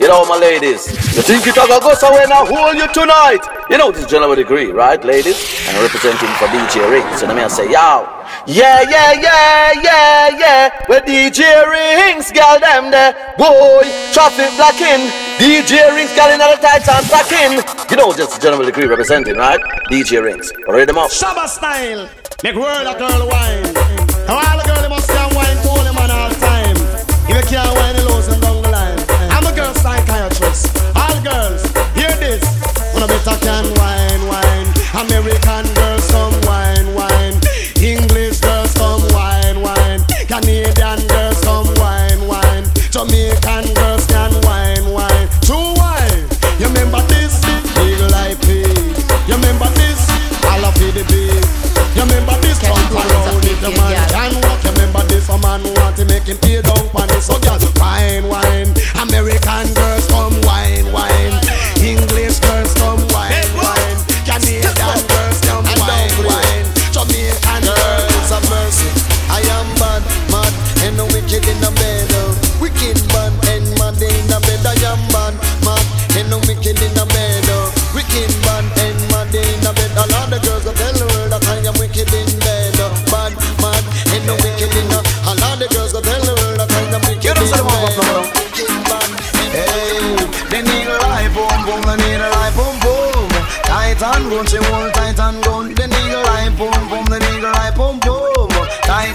You know, my ladies, you think it gonna go somewhere and I hold you tonight? You know, this is general degree, right, ladies? And representing for DJ Rinse. So let me say, yo. Yeah, yeah, yeah, yeah, yeah. Where DJ Rinse, girl, them there. Boy, traffic blocking. DJ Rinse, girl, in the tights and blocking. You know, just general degree representing, right? DJ Rinse. Read them up. Shabba style. Make world a girl wine. Now all the girl must stand wine to them man all time. If you can't wine, A man want to make him pay down on this. So girl, Tight and gun, she want tight and gun. They need a life,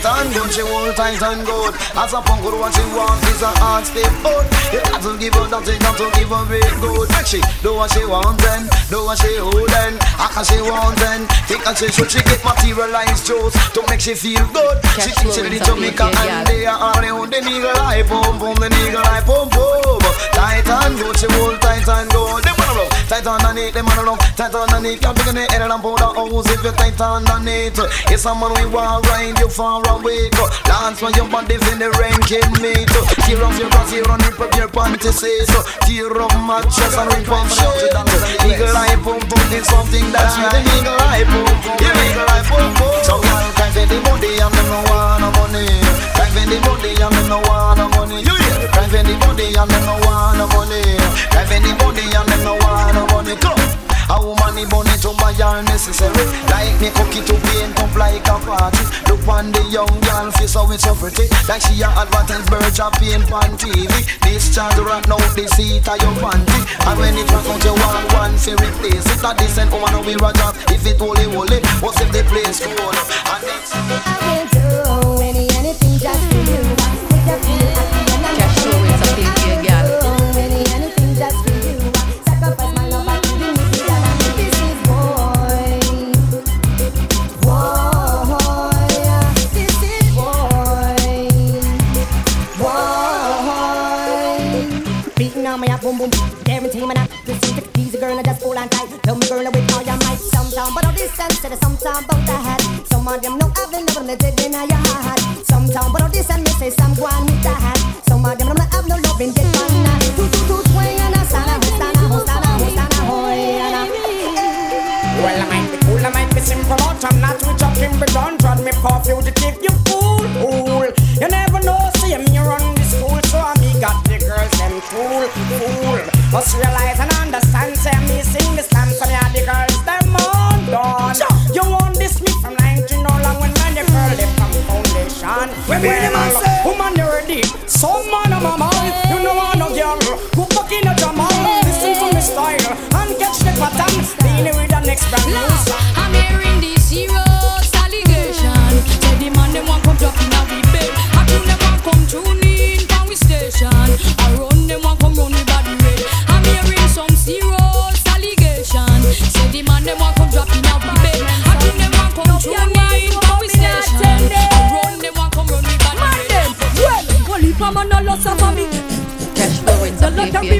And gun, she want tight and good. As a punk, what she want is a hard step out. You got to give her that, you got to give her it good. Make she do what she want then, do what she hold then. As she want then. Think that she should she get materialized juice to make she feel good. She thinks she ready to make a and they are all they want. They life, boom, boom, they need a life, boom, boom. Tight and good, she tight and good. They wanna love, tight underneath, they wanna love, tight underneath. Can't be gonna head and the hose if you're tight underneath. It's a man we want ride you far away. Go dance when your body's in the ranking meet. Tear off your clothes, tear on rip up your panties. So tear up my chest and rip up shit. Eagle eye boom boom is something that's. The eagle eye boom boom, the eagle eye boom boom. So girl, can't fit the body and them no want no money. Can't the body and them no want no money. You hear? Can't the body and them no want no money. Can't the body and them no want no money. Go. A woman the money to buy her necessary. Like me cookie to paint up like a party. Look on the young girl face how it's so pretty. Like she a advertise bird paint on TV This child right now the seat of your panty. And when it rock out you want one to replace it. A decent woman will be job if it holy holy What's if the place cool And it's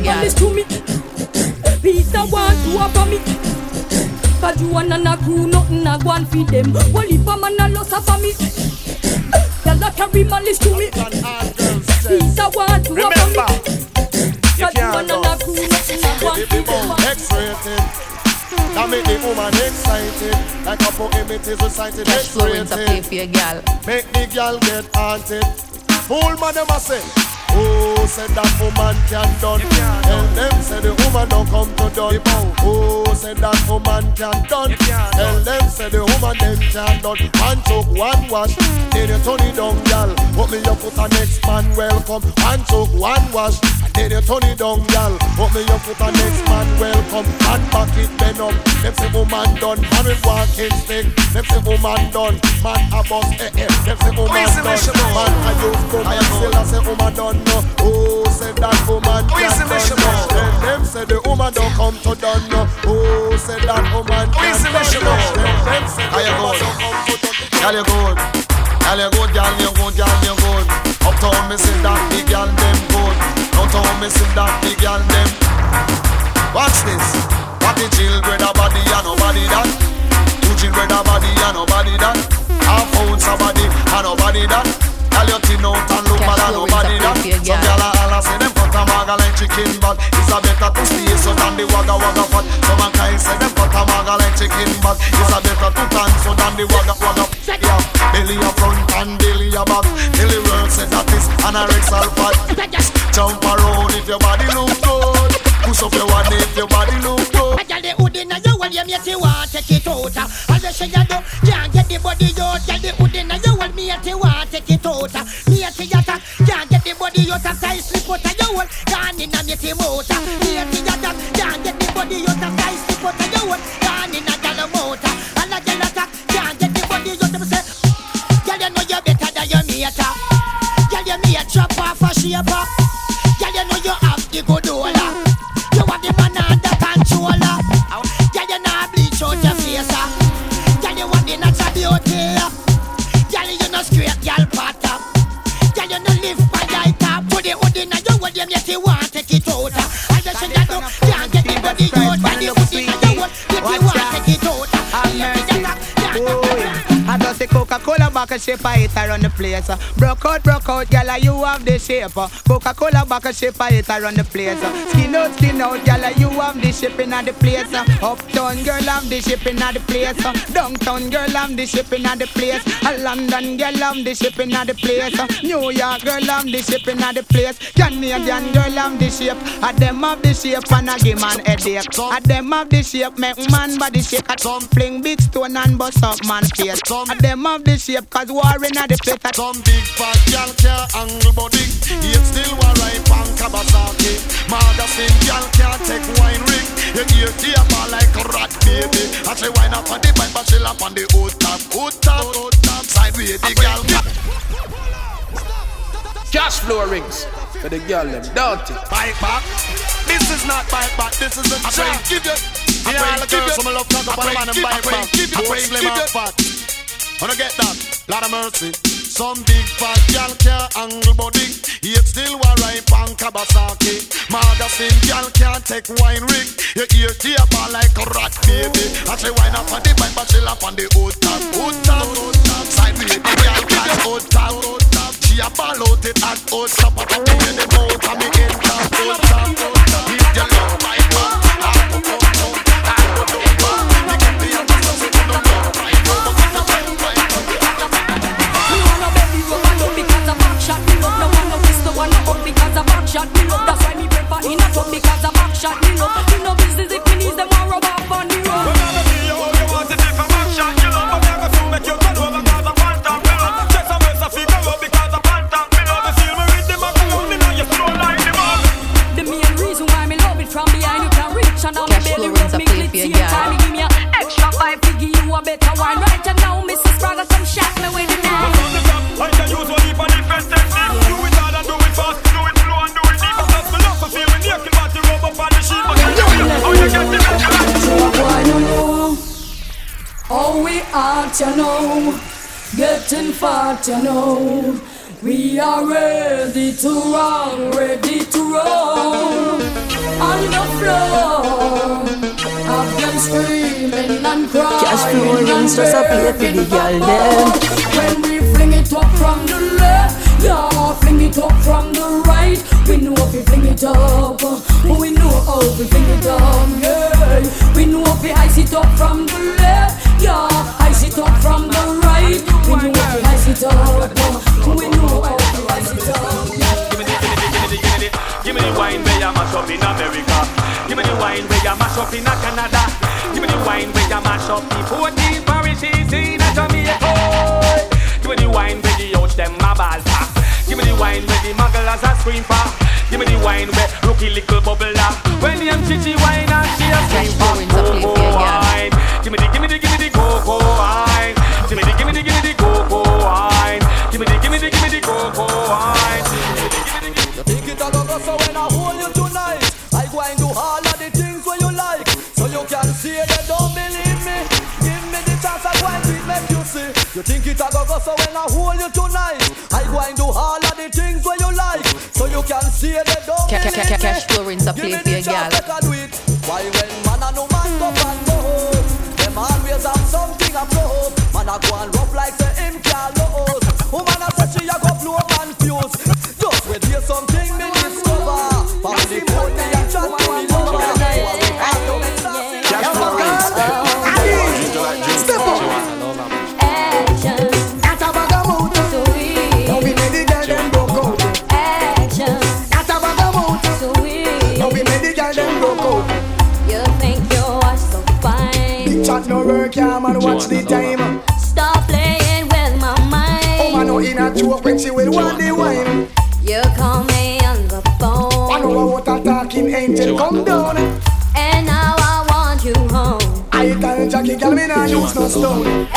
a lot big of big people girl. to me. Peter want to offer me. Cause you and a crew, nothing I want feed them. Well, if I'm on a loss of me, the lot of people is to me. Peter want to offer Remember, me. you Cause you can't and a crew, nothing I want If feed them. boom X-rated That make the woman excited Like a poem it is recited Cash flow is a X-rated big big girl. Make the girl get haunted fool man them a say. Oh, said that woman can done. Tell them say the woman don't come to done. Oh, said that woman can done. Tell them say the woman them can done. Man took one wash, then you turn it down, gal. Put me your foot a next man welcome. Man took one wash, then you turn it down, gal. Put me your foot a next man welcome. Man back it bend up. Them say woman done. Man with walking stick. Them say woman done. Man a boss eh eh. Them say woman done. Man a use gun. Man still a say woman done no. Oh, say that woman can done no. Then them say the woman don't come to done no. Oh, say that woman can done no. Then them say the woman don't come to done no. Girl, you good. Girl, you good, girl, you good, girl, you good. Uptown, me see that big girl, them good. Downtown, me see that big girl, them. Watch this. What the children a body and nobody that. Two children a body and nobody that. Half ounce a body and nobody that. Girl, you thin out and look bad and nobody that. Some gyal a holla say them cut a maga like chicken bad. It's a better to stay so than the wagga wagga fat. Some a kind say them cut a maga like chicken bad. It's a better to tan so than the wagga wagga. Yeah, belly a front and belly a back. Belly world say that is anorexal fat. Jump around if your body look good. Push up your one if your body look good. I got the hood in your wall, you make it want take it out. Ah. All the shit you do, can't get the body out. Got the hood in your wall, me at you want take it out. Ah. Me at you attack, can't get the body out. Ah. After you slip out of your wall, gone in and make it out. Me at you attack, can't get the body out. After you slip out of your wall, gone in and your mouth. All the girl attack, can't get the body out. Them say, girl you know you better than your mate. Girl you a chop off a shaper. You make it want take it out. And the shit you do, can't get the body out. Girl, the hood in your wall, make it want take it out. I just say Coca-Cola back a shape I hit around the place. uh. Broke out, broke out, uh, you have the shape. uh. Coca-Cola back a shape I hit around the place. uh. Skin out, skin out, uh, you have the shipping at the place. uh. Uptown girl, I'm the shipping at the place. uh. Downtown girl, I'm the shipping at the place. Uh, London girl, I'm the shipping at the place. uh. New York girl, I'm the shipping at the place. Canadian girl, I'm the shape. I them have the shape and I give man headache. I them have the shape, make man body shake. I some fling big stone and bust up man face. I them have the shape, cause war in the place. I Some big fat gal can't angle body. Yet still one ripe on Kawasaki. Magazine gal can't take wine ring. You hear tear like a rat baby. I say wine up on the pipe, but she lap on the old top, old top, old top. Sideways the gal. Cashflow Rinse for the girl them, don't it? Bike back. This is not bike back. This is a train. Give you. Yeah, all the girls some love talk about a man and bike back. Both slim and fat. Wanna get that? Lot of mercy. Some big fat gal can't angle body. Yet still one ripe on Kawasaki. Magazine gal can't take wine rig. You ear tear like a rat baby. I say wine up on the bike, but she lap on the old top, old top, old top. Sideways the gal can't old top, old top. She a ball out it at old top. I put it in the mouth and me in top, old top, old top. If you love my man, I shot me love. That's why me prefer in a tub because a back shot me love. Me no business if me needs them fat, you know. We are ready to run, ready to roll on the floor. Have them screaming and crying. Cashflow Rinse just a play for the girl them. When we fling it up from the left, yeah, fling it up from the right. We know if we fling it up, oh, we know how we fling it up, yeah. We know if we ice it up from the left, yeah, ice it up from the right. We know if we ice it up, we know how we ice it wine where you mash up in America. Give me the wine where you mash up in Canada. Give me the wine where you mash up the 14 parishes in Jamaica. Give me the wine where the youth them a ball. Give me the wine where the mugglers a scream for. Give me the wine where rookie little bubbler. When the chichi wine and she a scream for. Cocoa wine. Give me the, give me the, give me the cocoa wine. Give me the, give me the, give me the the, give me the cocoa wine. You think it a go go so when I hold you tonight I go and do all of the things where you like So you can see they don't believe me Give me the chance I go and do it make you see You think it a go go so when I hold you tonight I go and do all of the things where you like So you can see they don't Ca- ca- believe ca- me Cashflow Rinse a Give play me for your the chance gal. I can do it Why when man and no man go and go home Them always have something a blow Man a go and talking angel come down And now I want you home. I tell Jackie girl me nah use no stone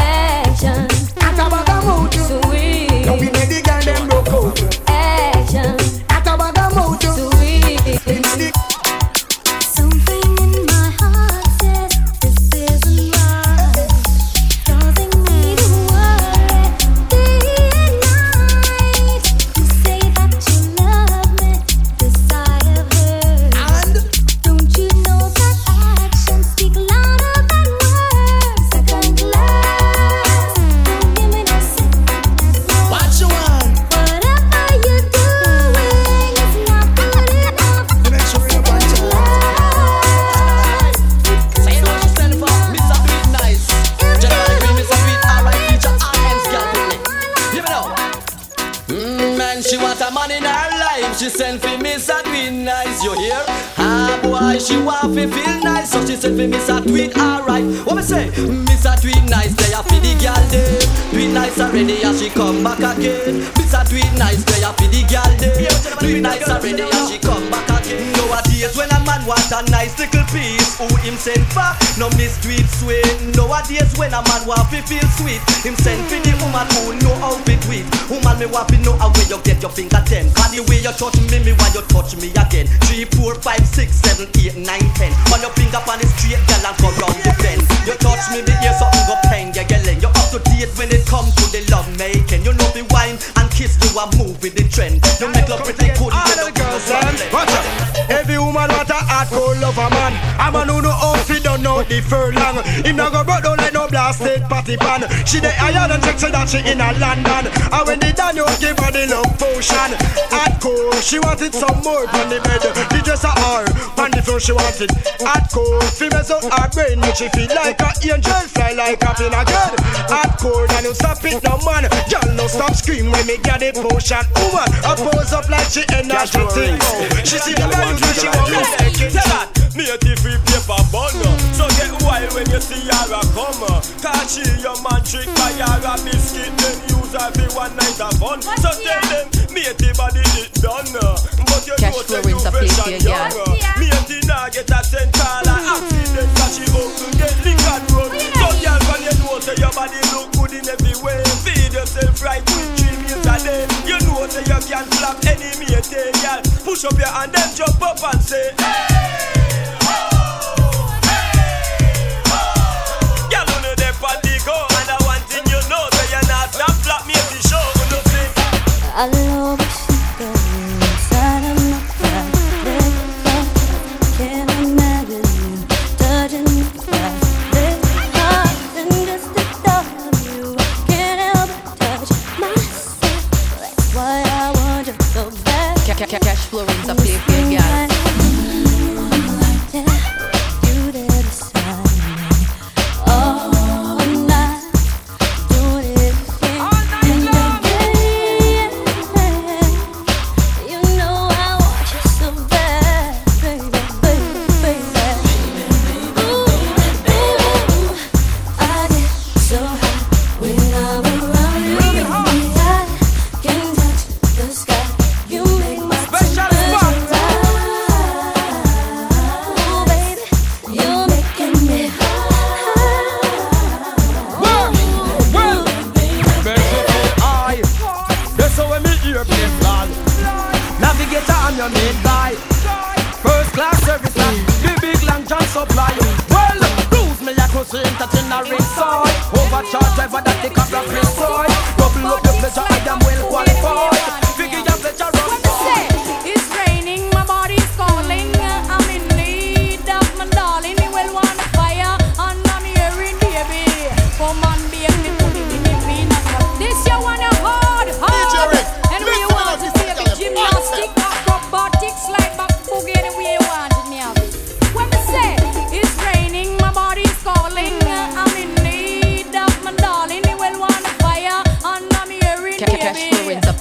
date when it comes to the love making. You know the wine and kiss, you a move with the trend. You make love pretty good, All you the know girls, no them. Watch out. Every woman want a hardcore lover man. A man who know outfit don't know the furlong. Him not go broke down like no blasted patty pan. She the iron and check say that she in a London. And when the Daniel give her the love potion, hardcore she wanted some more on the bed. The dress a her, on the floor she wanted hardcore. Females out her brain, make she feel like a angel, fly like a plane again. Hardcore, and you stop it now man. Girl no stop scream when me get the potion. Woman, I pose up like she energy thing. She see the girl you she want me take it. Me a free paper bun So get wild when you see Yara come Catch she your man trick by Yara biscuit Then use her for one night of fun. So tell them, me a body it done uh. But you Cash know flow say you rings a fresh uh. play and for your young Me a nah get a ten caller Accident cause she open get lick and run. So girl when you know say your body look good in every way Feed yourself right with three meals a day. You know say you can slap any mate girl Push up your hand then jump up and say Girl, I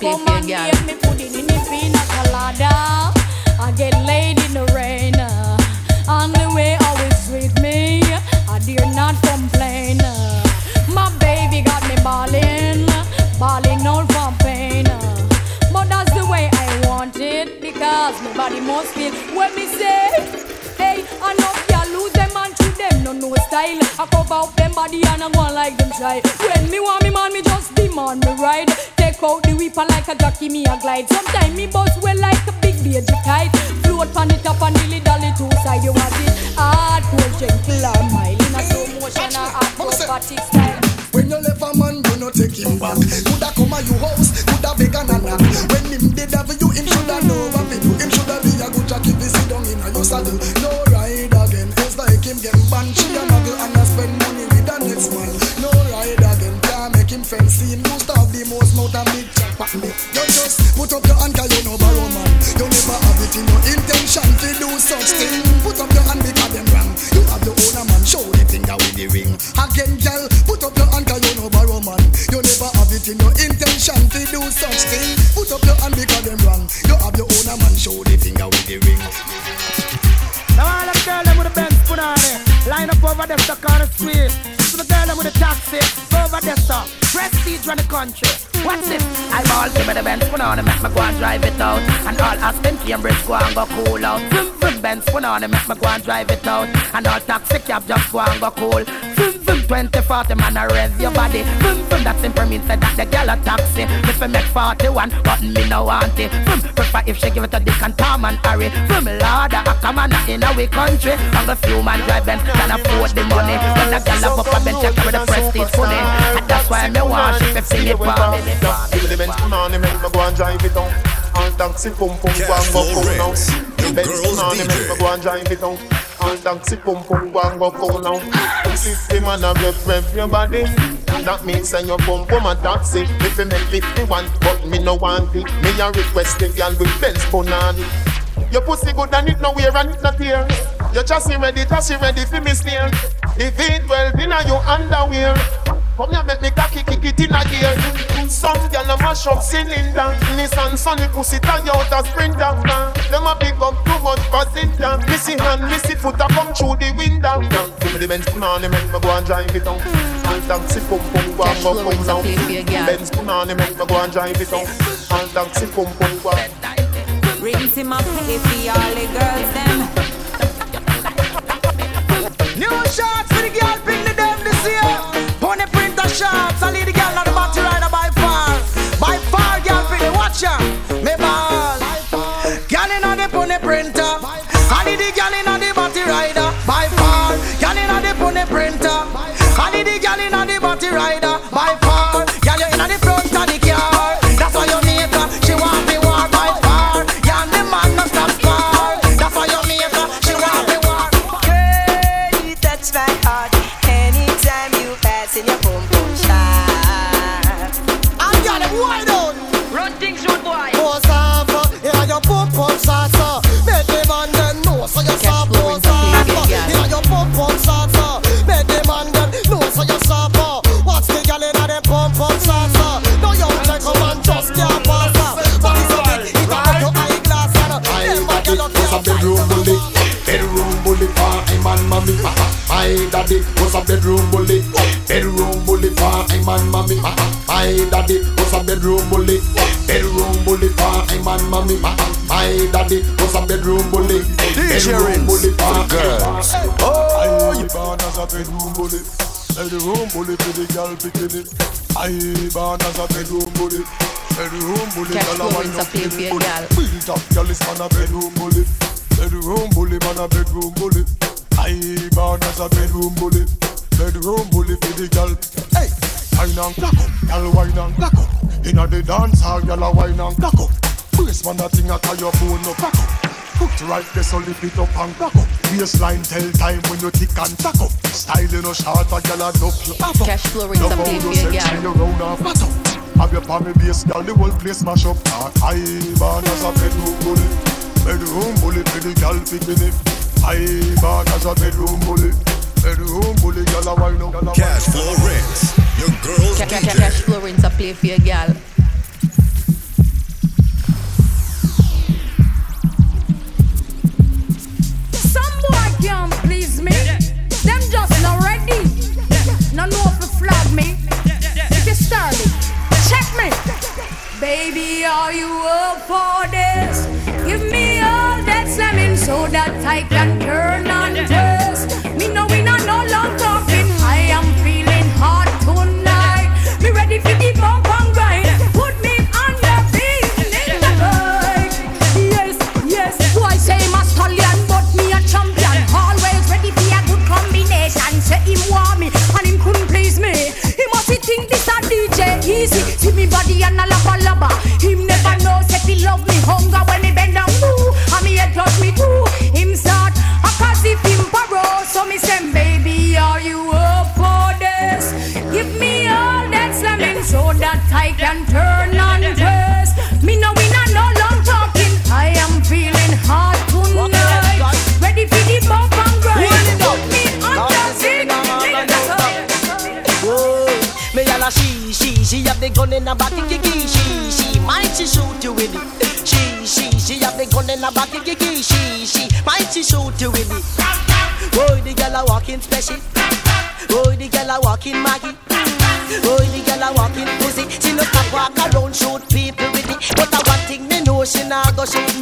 Come your girl. babe, me put it in the pina colada. I get laid in the rain. On the way, always with me. I dare not complain. My baby got me balling, balling out from pain. But that's the way I want it because my body must feel when me say. Style. I cover up them body and I go on like them shy. When me want me man, me just demand me ride. Take out the whipper like a jockey, me a glide. Sometimes me buzz well like a big baby kite. Float pan it up and dilly dally two side. You want it hardcore, gentle or mild in a slow motion or acrobatic style. When you left a man, you no take him back. Coulda come a you house, coulda beg a nana. When him dead have you, him shoulda know what to do. Him shoulda be a good jockey, be sit down in a your saddle. Me. You just put up your hand 'cause you no borrow man. You never have it in your intention to do such thing. Put up your hand because them wrong. You have your own man, show the finger with the ring. Again, girl, put up your hand 'cause you no borrow man. You never have it in your intention to do such thing. Put up your hand because them wrong. You have your own man, show the finger with the ring. Now all them girls them with the Benz put on it. Line up over there stuck on the street. To the girl them with the taxi, over there stop. Prestige run the country. What's this? I'm all me the Benz, put on it, make me go and drive it out. And all Aspen, Cambridge, go and go cool out. Benz, put on it, make me go and drive it out. And all taxi cab just go and go cool. 20, 40 man, I rev your body. Vroom, vroom, that simple means that the girl a taxi. If I make 41, but me no want it. Vroom, prefer if she give it to Dick and Tom and Harry. Vroom, Lord, I come on in our country. I'm the few man drive Benz, can afford the money. When the girl up up a bench, check with the prestige funny. And that's why me want she 15 it for me. Give me the Benz punani, make me go and drive it down. All taxi pum pum go and go cool now. Benz punani, make me go and drive it down. All taxi pum pum go and go cool now. If the man a rev rev your body, that means that you pum pum a taxi. If you make 51, but me no want it. Me a request the girl with Benz punani. Your pussy good and it no wear and it not tear. Your chassis ready, chassis ready for me steer. The V12 inna your underwear. Come here, make me cocky kick it in a gear. Some gyal a mash up cylinder. Nissan Sunny pussy tie out a sprinter. Them a pick up too much passenger. Missy hand, missy foot a come through the window. Give me the Benz punani, make me go and drive it down. And taxi pum pum go and go come down. Benz punani, make me go and drive it down. And taxi pum pum go. Rinse him up pay for all the girls them. New shots girl, bedroom bully for girls. Oh, you born as a bedroom bully. Bedroom bully for the girl bikini. I born as a bedroom bully. Bedroom bully, girl I want Florence, no a play for your bully. girl. Built up girl is man a bedroom bully. Bedroom bully, man a bedroom bully. I born as a bedroom bully. Bedroom bully for the girl. Hey, wine and clock up, girl wine and clock up. Inna the dance hall, girl a wine and clock up. Brace man a thing a tie your bone no crack up. Foot right there so lift it up and crack up. Baseline tell time when you tick and tack up. Style you no short, a girl a duck you up. Cash flow rings Love a how play for your sexy, girl. you round and fat up. Have your palm base, girl, the whole place mash up. Ah, I born as a bedroom bully, bedroom bully, pretty girl pick me. I born as a bedroom bully, bedroom bully, girl a wine up. Cash flow up. rings. Your girl's Ca- ca- DJ. Cash flow rings a play for your girl. Baby, are you up for this? Give me all that slamming so that I can turn on this. Easy. See me body and a lava lava. Gun in her back, kiki, she, she, might she shoot you with it. She, she, she have the gun in her back, kiki, she, she, might she shoot you with it. Oh, the girl a walking special. Oh, the girl a walking Maggie. Oh, the girl a walking pussy. She no stop walk around shoot people with it. But a one thing me know she nah go shoot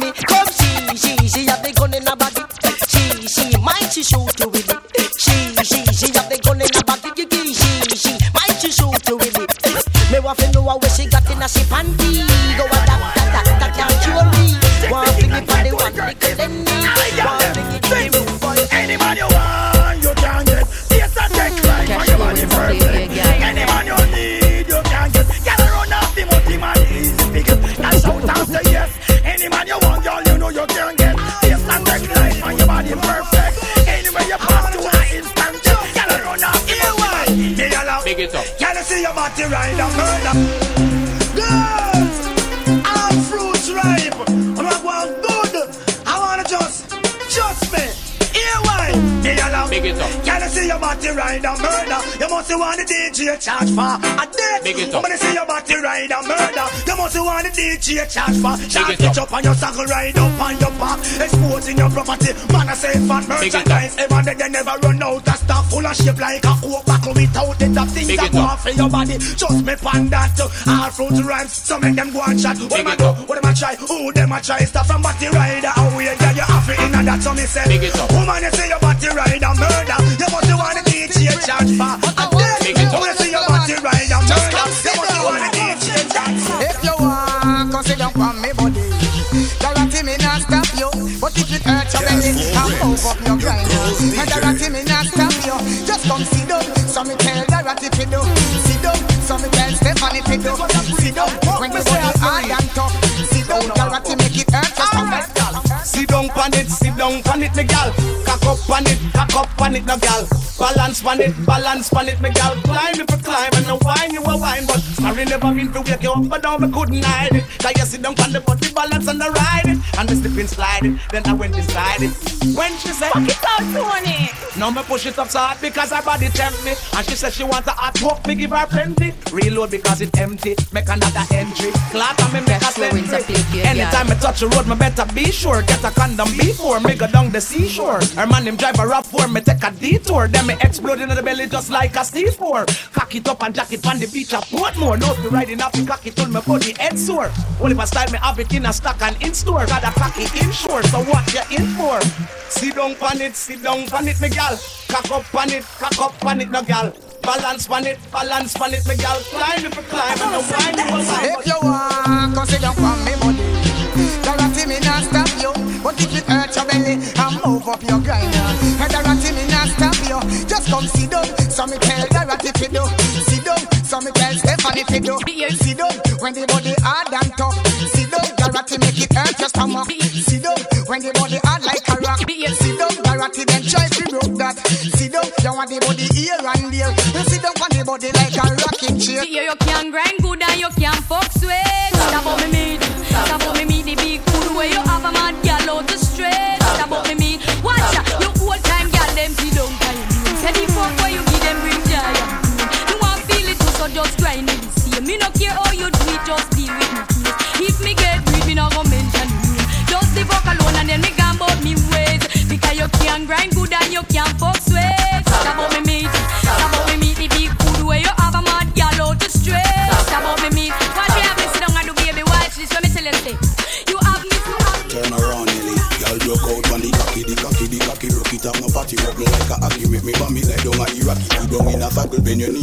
see your body ride and murder? Girls, body ride and murder? You must want the DJ charge for a death. Big it up. I'm gonna see your body ride and murder. You must want the DJ charge for. Shot it up. on your saddle, ride up on your back, exposing your property. Man, I say fan Big it up. merchandise. Ever they, they never run out of stuff full of shape like a coke buckle without it. That things that go for your body. Just me pan that. All fruit rhymes, so make them go and chat. What them a do? What them a try? Who them a try? Stuff from body rider. Oh yeah, yeah, you have it in and that. So me say, Big it up. woman, you say your body rider murder. You must want the DJ charge for. And then, up. when you say your body rider murder, you must want the DJ for. If you want, come sit down on me body. Guarantee me not stop you, but if it hurt your belly, I'll move up your grind. And guarantee me not stop you, just come sit down. So me tell Dorothy to do, sit down. So me tell Stephanie to do, sit down. When you body high and tough, sit down. Oh, guarantee make it hurt just a bit. Sit down pan it, sit down pan it, me gal. Cock up pan it, cock up pan it, no gal. Balance pan it, balance pan it, me gal. Climb if you climb and no wine you a wine, but sorry never mean to wake you up, but now me couldn't hide it. Cause you sit down pan the body balance and I ride it, and the slip and slide it. Then I went beside it. When she said, Fuck it out, Tony. Now me push it up so hard because her body tempt me, and she said she want a hot walk, me give her plenty. Reload because it empty, make another entry. Clock and me make a Cash a century. play for your girl. Anytime me touch the road, me better be sure. Get a condom before me go down the seashore. Her man him drive a rough for me take a detour. Then me explode in the belly just like a steel four. Cock it up and jack it on the beach at Portmore. Don't be riding up the cocky till me body head sore. Only if I style me have it in a stock and in store. Got a cocky inshore, so what you in for? Sit down pan it, sit down pan it, me gal. Cock up pan it, cock up pan it, no gal. Balance pan it, balance pan it, me gal. Climb if you climb and no wine you a wine. If you want, come sit down on me body. Guarantee me not stop you, but if it hurt your belly, I'll move up your grind. And guarantee me not stop you, Just come sit down. So me tell Dorothy fi do. Sit down. So me tell Stephanie fi do. Sit down. When the body hard and tough. Sit down. Dorothy make it hurt your stomach. Sit down. When the body hard like a rock. Sit down. Dorothy then try to broke that. Sit down. You want the body here and there. You sit down on the body like a rocking chair. You can grind good and you can fuck sweet. Stop on me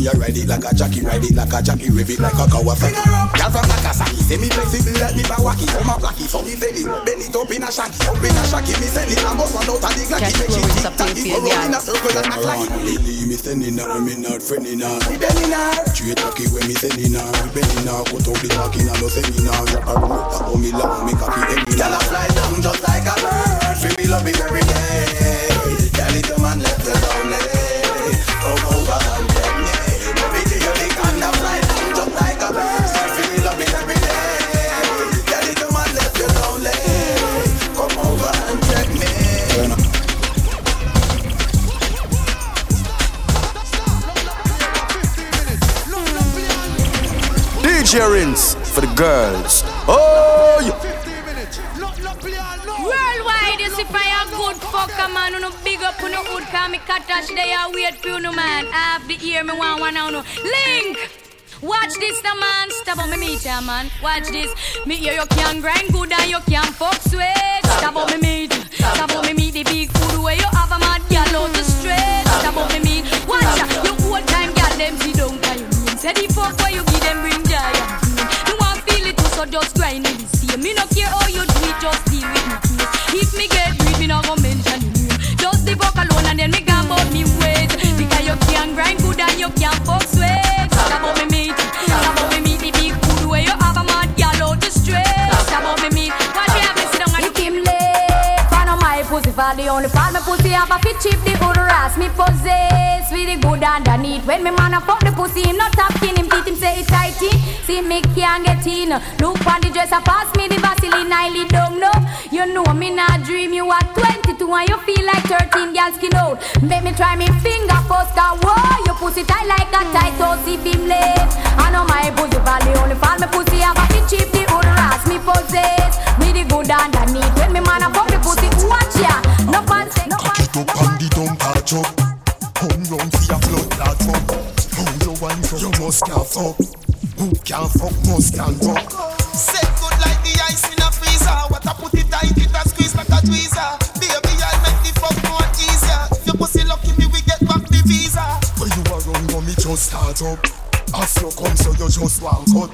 bend ride it like a jockey, ride it like a jockey, rev it like a Kawasaki. Y'all from Nagasaki, say me flexible like me Bawaki. So my blacky, so me feel it. Bend it up in a shaki, up in a shaki. Me send it, I'm boss out of the glacky. Make it tick tacky, go roll in a circle and act like. Lily, me sending her, me not friending her. Me bending her. Straight cocky when me sending her. Me bending her, cut out the cocky, now no seminar. Rock her rope, tap on me long, me cocky every Girl, I fly down just like a bird. Feel me love it every day. Girls. Oh, yeah. Worldwide, you see fire good fucker man, you know big up on the hood, cause me katash they are wait for you no man. Half the ear me want one now no. Link! Watch this now man, stop on me meet ya man. Watch this, me hear you can grind good and you can fuck sweet. Stop on me meet, stop on me meet the big food where you have a mad gal out the street. Stop on me meet, watch ya, you old time gal them see don't kind of Say the fuck just grind it. See me no care how you do it, just deal with me. please. If me get breed, me no go mention name. Just the fuck alone and then me about me ways. Because you can grind good and you can fuck sweet. My pussy the only fall me pussy have a fit chip the good ass me possess with the good underneath. When me man a fuck the pussy him not tapping him teeth him say it tighty. See me can't get in. Look on the dresser pass me the Vaseline I lay down no. You know me not dream you at 22 and you feel like 13 girl skin out. Make me try me finger first cause whoa your pussy tight like a tight toast if him late. I know my pussy fall the only fall me pussy have a fit chip the good ass me possess with the good underneath. When me man a you must can't fuck. Who can fuck must can fuck. Set good like the ice in a freezer. What I put it tight, it a squeeze like a tweezer. Baby, I'll make the fuck more easier. If your pussy lucky, me we get back the visa. When you are go me just start up. As you come, so you just walk out.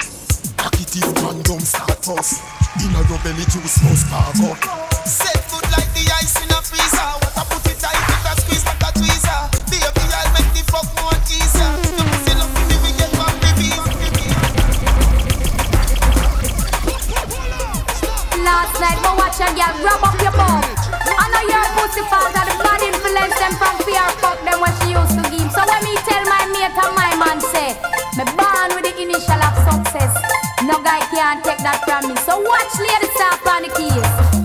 Cock it if random start us. Inna your belly juice must spark up. Set good like the ice in a freezer. What I put it tight, it a girl rub up your bum. I know your pussy fault that the bad influence them from fear fuck them when she used to give. So when me tell my mate and my man say, me born with the initial of success. No guy can't take that from me. So watch lady stop on the keys.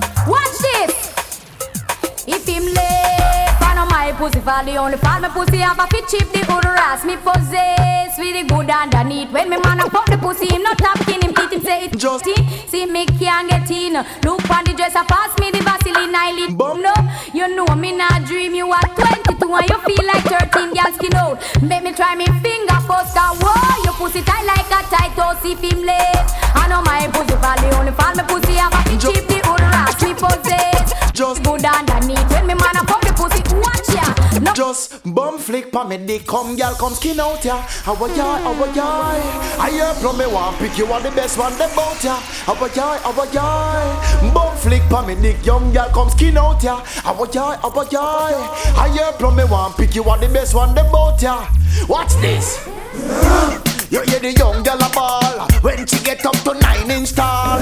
My pussy the only fall. My pussy have a fit chip the good ass me possess with the good underneath. When me man a fuck the pussy, him not tapping him teeth him say it just See me can't get in. Look on the dresser pass me the Vaseline I lip no. You know me not dream you at 22 and you feel like 13 girl skin out. Make me try me finger first cause whoa your pussy tight like a tight toast if him late. I know my pussy fall the only fall. My pussy have a fit chip the good ass me possess. Just good underneath when me man a Just bum flick pa me dick, come girl, come skin out ya. How a ya, how a ya. I hear from me one pick you are the best one them bout ya. How a ya, how a ya. Bum flick pa me dick, young girl, come skin out ya. How a ya, how a ya. I hear from me one pick you are the best one them bout ya. Watch this. You hear the young girl a ball when she get up to nine inch tall.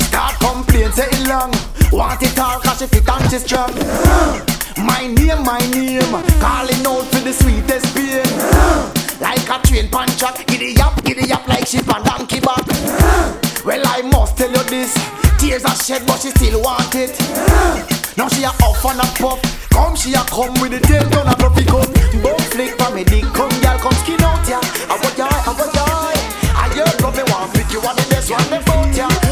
Start complain, say it long. Want it all cause she fit and she strong. My name, my name, calling out for the sweetest pain. Like a train pan track, giddy up, giddy up like sheep and donkey back. Well, I must tell you this. Tears are shed, but she still want it. Now she a off and a puff. Come, she a come with the tail gun a fluffy gun. Bum flick for me dick, come girl, come skin out ya. I want ya, I want ya. I hear love me one pick you are the best one me bout ya.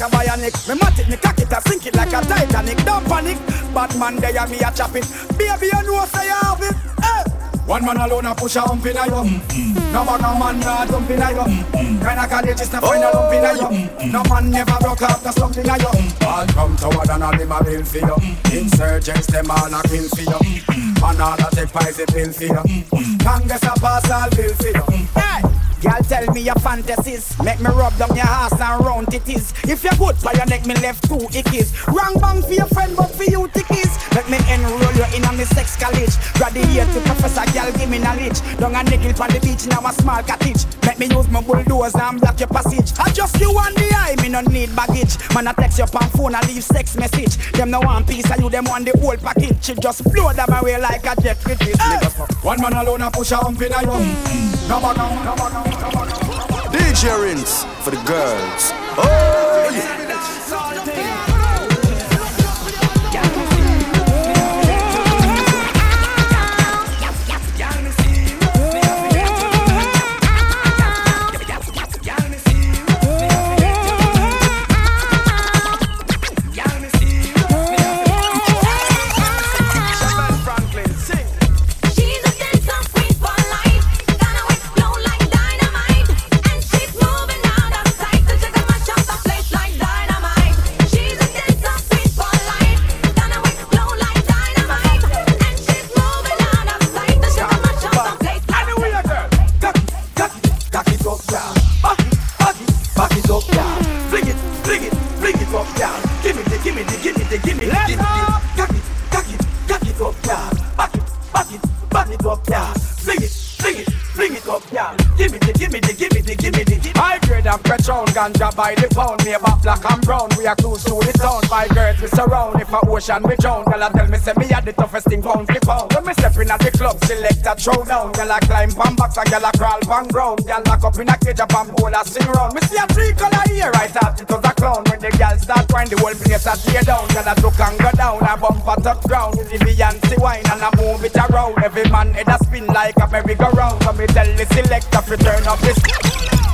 Like a bionic. Me mat it, me cock it, I sink it like a Titanic. Don't panic, Batman there me a chop. Baby, you know say you have it. Hey. One man alone a push a hump in a yo. No bag no man nah dump in a yo. Kinda college is find a lump in a yo. No man never broke off the slump in a yo. All come toward and all them a bill for you. Insurgents them all a kill for you. And all a take poison pill for you. Congress a pass all bill for you. Hey. Girl, tell me your fantasies. Make me rub down your ass and round it is. If you're good for your neck, me left two ickies. Wrong bang for your friend, but for you tickies. Let me enroll you in on the sex college. Graduate to professor, girl, give me knowledge. Down a nickel on the beach, now a small cottage. Let me use my bulldozer and block your passage. I just you on the eye, me no need baggage. Man, I text your on phone, I leave sex message. Them no one piece, and you them want the whole package. She just blow them away like a jet with this. One man alone, I push a hump in a yo. No bag no, no bag no. DJ Rinse for the girls. Oh, yeah. The, give me petrol, ganja by the pound. Neighbor black and brown, we are close to the town. My girls we surround, if a ocean we drown. Girl, I tell me say me had the toughest thing pound for pound. When me step in at the club, select a throw down. Girl, I climb pan box and girl, crawl pan ground. Girl, lock up in a cage, a pan pole, I sing round. Me see a three color here, right out it was a clown. When the girl start wine, the whole place a tear down. Girl, I took and go down, I bump a touch ground. The Beyonce wine and I move it around. Every man head a spin like a merry-go-round. So me tell the selector to turn up this.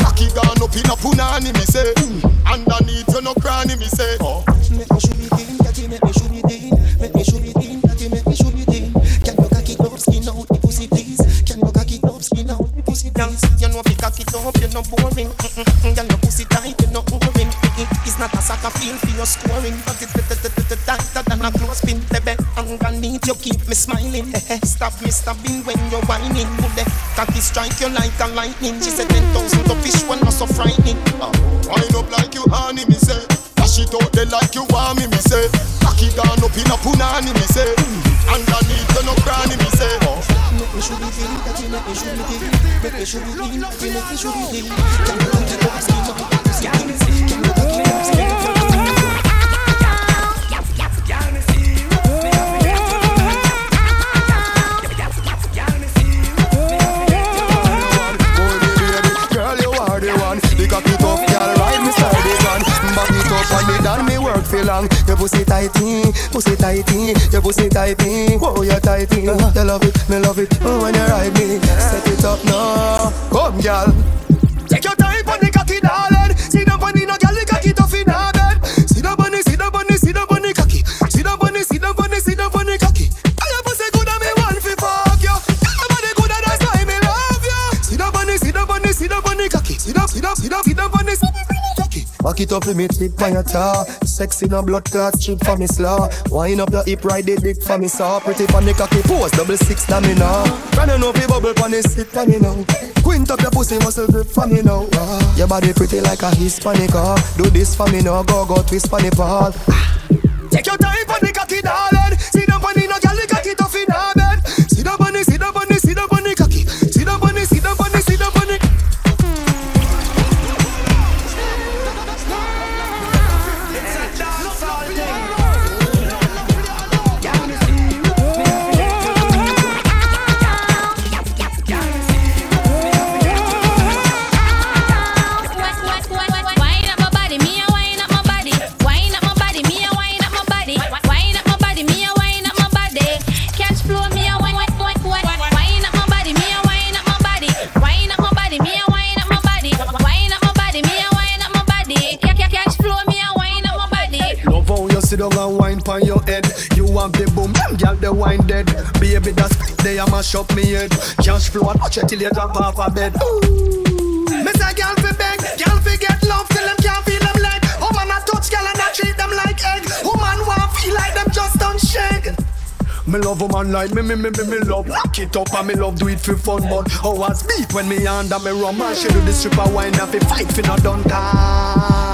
Cocky gone up in a punani, me say. Underneath you no cranny, me say. Oh. Make me shoot it in, cocky make me shoot it in. Make me shoot it in, cocky make me shoot it in. Can you cocky club skin out the pussy please? Can you cocky club skin out the pussy please? You know fi cock it up, you no boring. Mm-mm, girl, your pussy tight, you no boring. It's not a soccer field for your scoring, but it's tighter than a clothespin, baby. Underneath you keep me smiling. Stop me stabbing when you're whining. Cocky strike you like a lightning? She said ten thousand to fish one not so frightening. Uh, Wind up like you honey, me say. Dash it out there like you want me, me say. Cocky gone up in a punani, me say. Underneath you no cranny, me say. Oh. Make me that you make me shoot it in. Make me that you make me shoot it in. Can you come to the skin the you come to the skin the Girl, long. Your pussy tighty, pussy tighty, your pussy tighty. Whoa, you tighty. You love it, me love it. Oh, when you ride me, set it up now. Come, girl. Take your time on the cocky, darling. See the bunny, no girl, the cocky tough in her bed. See the bunny, see the bunny, see the bunny cocky. See the bunny, see the bunny, see the bunny cocky. See the bunny, cocky. See the, see the, see the, see the bunny, see the bunny cocky. Back it up, me tip on your tar. Sexy no blood clot strip for me slaw. Wind up your hip, ride the dick for me saw. Pretty on the cocky pose, double six na me now. Running up your bubble pon the sit for me now. Quint up your pussy muscle grip for me now. Ah, Your body pretty like a Hispanic. ah. Do this for me now, go go twist for the ball. Take your time for the cocky, darling. Down and wine pon your head. You want the boom, them girl the wine dead. Baby, that's they a mash up me head. Cash flow, and watch it till you drop off a bed. Ooh. Me say girl fi beg, girl fi get love till them can't feel them leg. Woman a touch girl and I treat them like egg. Woman want feel like them just don't shake. Me love woman like me, me, me, me, me love Lock it up and me love do it for fun But how I speak when me under me rum And she do the stripper wine and fi fight fi no done time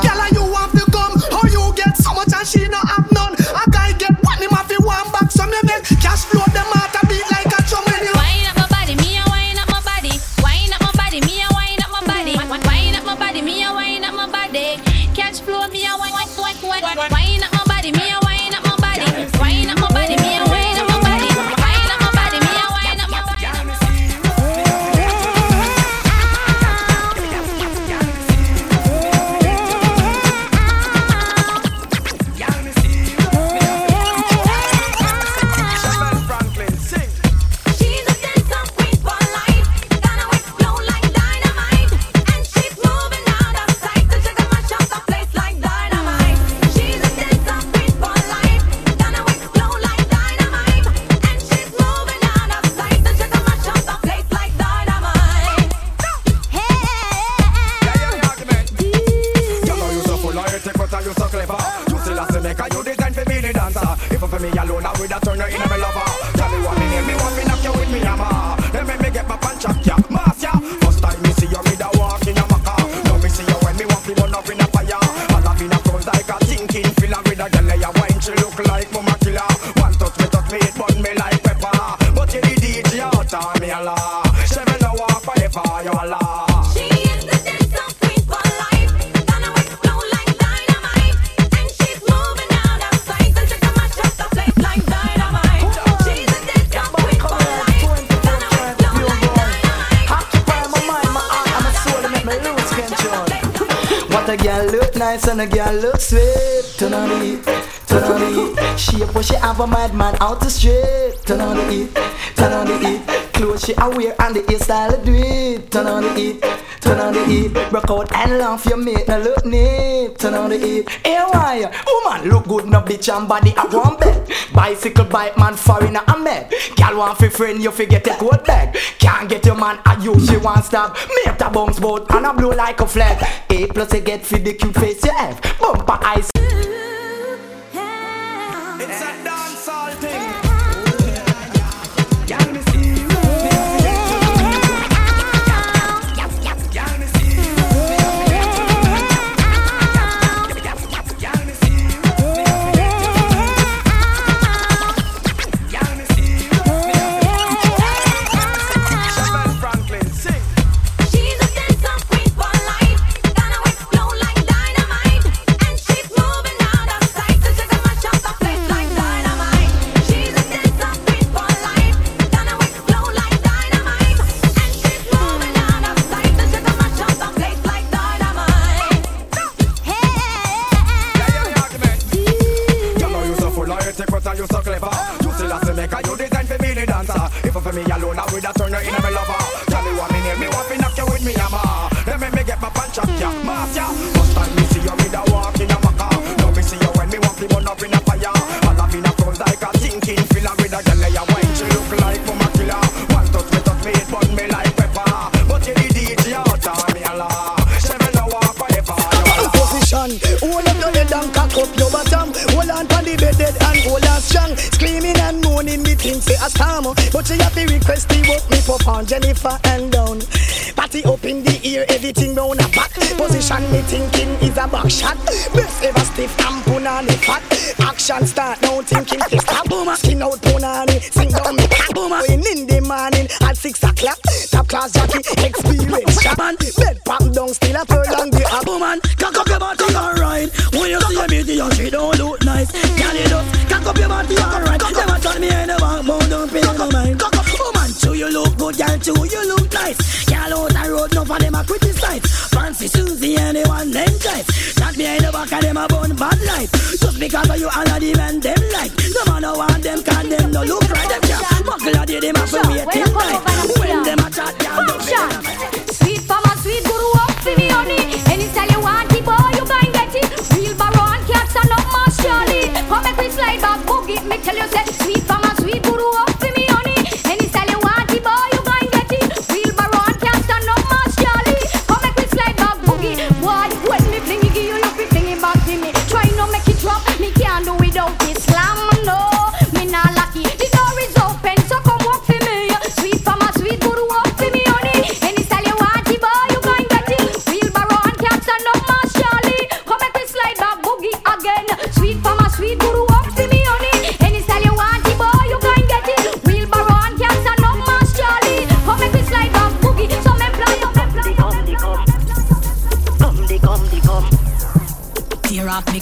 nice and a girl look sweet. Turn on the heat, turn on the heat. Shape what she have a madman out the street. Turn on the heat, turn on the heat. Clothes she a wear and the hairstyle do it. Turn on the heat, turn on the heat. Broke out and laugh your mate, now look neat. Turn on the heat. Hey, why? Woman look good, no bitch and body I want bed. Bicycle bike man foreigner a med. Girl want fi friend you forget a coat bag. Can't get your man a you she want stab. Mate a bounce boat and a blow like a flag. A plus you get for the cute face you have. Bumper eyes. It's a dancehall have turned her in my lover. Jennifer and down. Party up in the ear, everything round a back. Position me thinking is a back shot. Best ever stiff and punani fat. Action start now thinking to stop. Boom, skin out punani. Sing down me cat. Boom, in in the morning at six o'clock. Top class jockey, experience. Man, bed pop down still a third too you look nice. Girl out the road, no for them a criticize. Fancy Susie, anyone them choice. Not behind the back of them a bun bad life. Just because of you and the man them like. No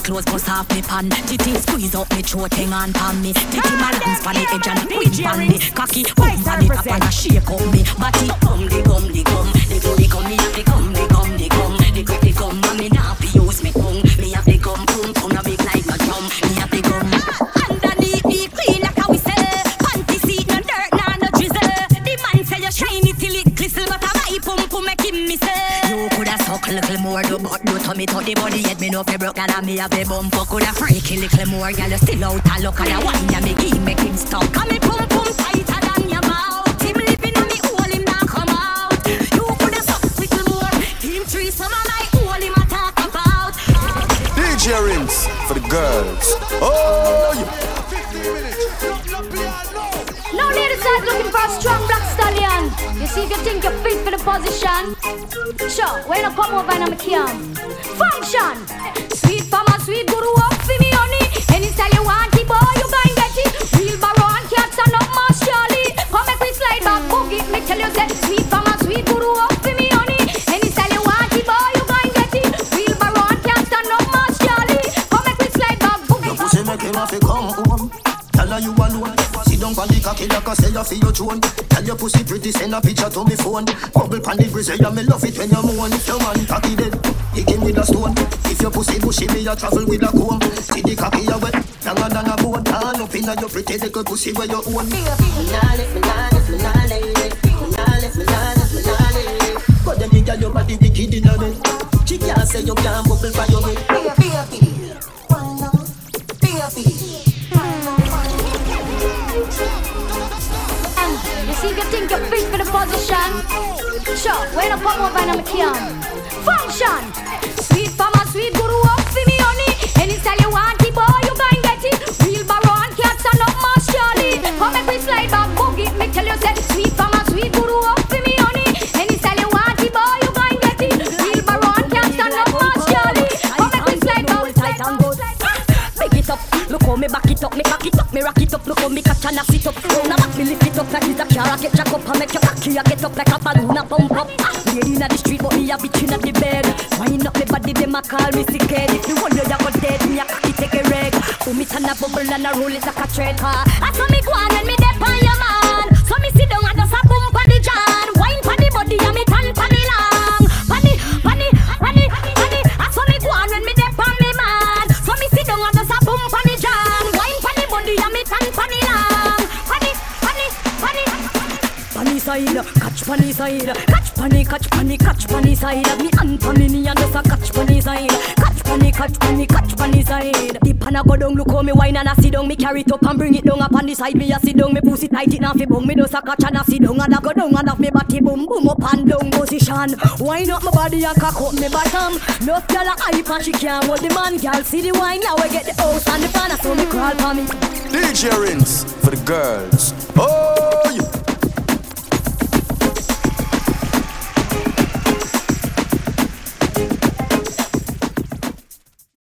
clothes, bust off me pan. Titty squeeze up me throat, hang on pan me. Titty balance pan the edge and win pan me. Cocky boom pan the top and a shake up me. Body come the come the come. The come the come me have the come the come the come. The quick the come and me now fi use me tongue. Me have the come boom boom no big like a drum. Me have the come. Ah, underneath me clean like a whistle. Panty seat no dirt nah no drizzle. The man say you shiny till it glisten, but I my pum pum make him miss. You coulda suck a little more, do but do to me to the body head. Me know fi broke and me have a bum fuck coulda freaky little more. Girl you still out a look and a wine and me give make him stop. And me pum pum tighter than your mouth. Him living on me hole him not come out. You coulda suck little more. Him three some of my hole him a talk about. DJ Rinse for the girls. Oh, yeah. Now ladies are looking for a strong black stallion. You see if you think you're fit for the position. Sure, when I come over and I'm camp. Function. Feel your tone. Tell your pussy pretty, send a picture to me phone. Bubble pan the yeah, me love it when you moan. If your man cocky dead, hit him with a stone. If your pussy bushy, me a travel with a comb. See the cocky you wet, longer than a bone. All up inna your pretty little pussy where you own. Me a feel me nah lift, me nah lift, me nah lay. Me nah lift, me nah lift, me nah. Got them nigga your body say you can't bubble for your head. Think you're for the position. Sure, when I pop up and I'm can. Function. Sweet mama, sweet guru up for me honey. Any style you want it, boy, you can get it. Wheelbarrow and cats and up my Charlie. Come make me slide back, boogie. Me tell you, say, sweet mama, sweet guru up for me honey. Any style you want it, boy, you can get it. Wheelbarrow and cats and up my Charlie. Come make me slide back, slide and go. Big it up, look how me back it up, me cock it up, me rock it up, look how me catch and I sit up. A back me lift I get jack up and make your cocky I get up like a balloon a pump up. Ah, Lady inna the street, but me a bitch inna the bed. Wind up me body, them a call me sick head. If you wonder you go dead, me a cocky take a reg. Oh me turn a bubble and a roll it like a tread car. Ah, I saw me go on when me dep on your man. So me sit down and just side, catch funny side, catch funny, catch funny, catch funny side. Me and funny me and just a catch funny side, catch funny, catch funny, catch funny side. The pan a go down, look how me wine and I sit down. Me carry it up and bring it down up on the side. Me a sit down, me pussy tight it now fi bung. Me just a catch and I sit down and I go down and off me body boom boom up and down position. Wine up my body and cock up me bottom. Love girl a hype and she can't hold the man. Girl see the wine, now we get the house and the pan. So me crawl for me. DJ Rinse for the girls. Oh.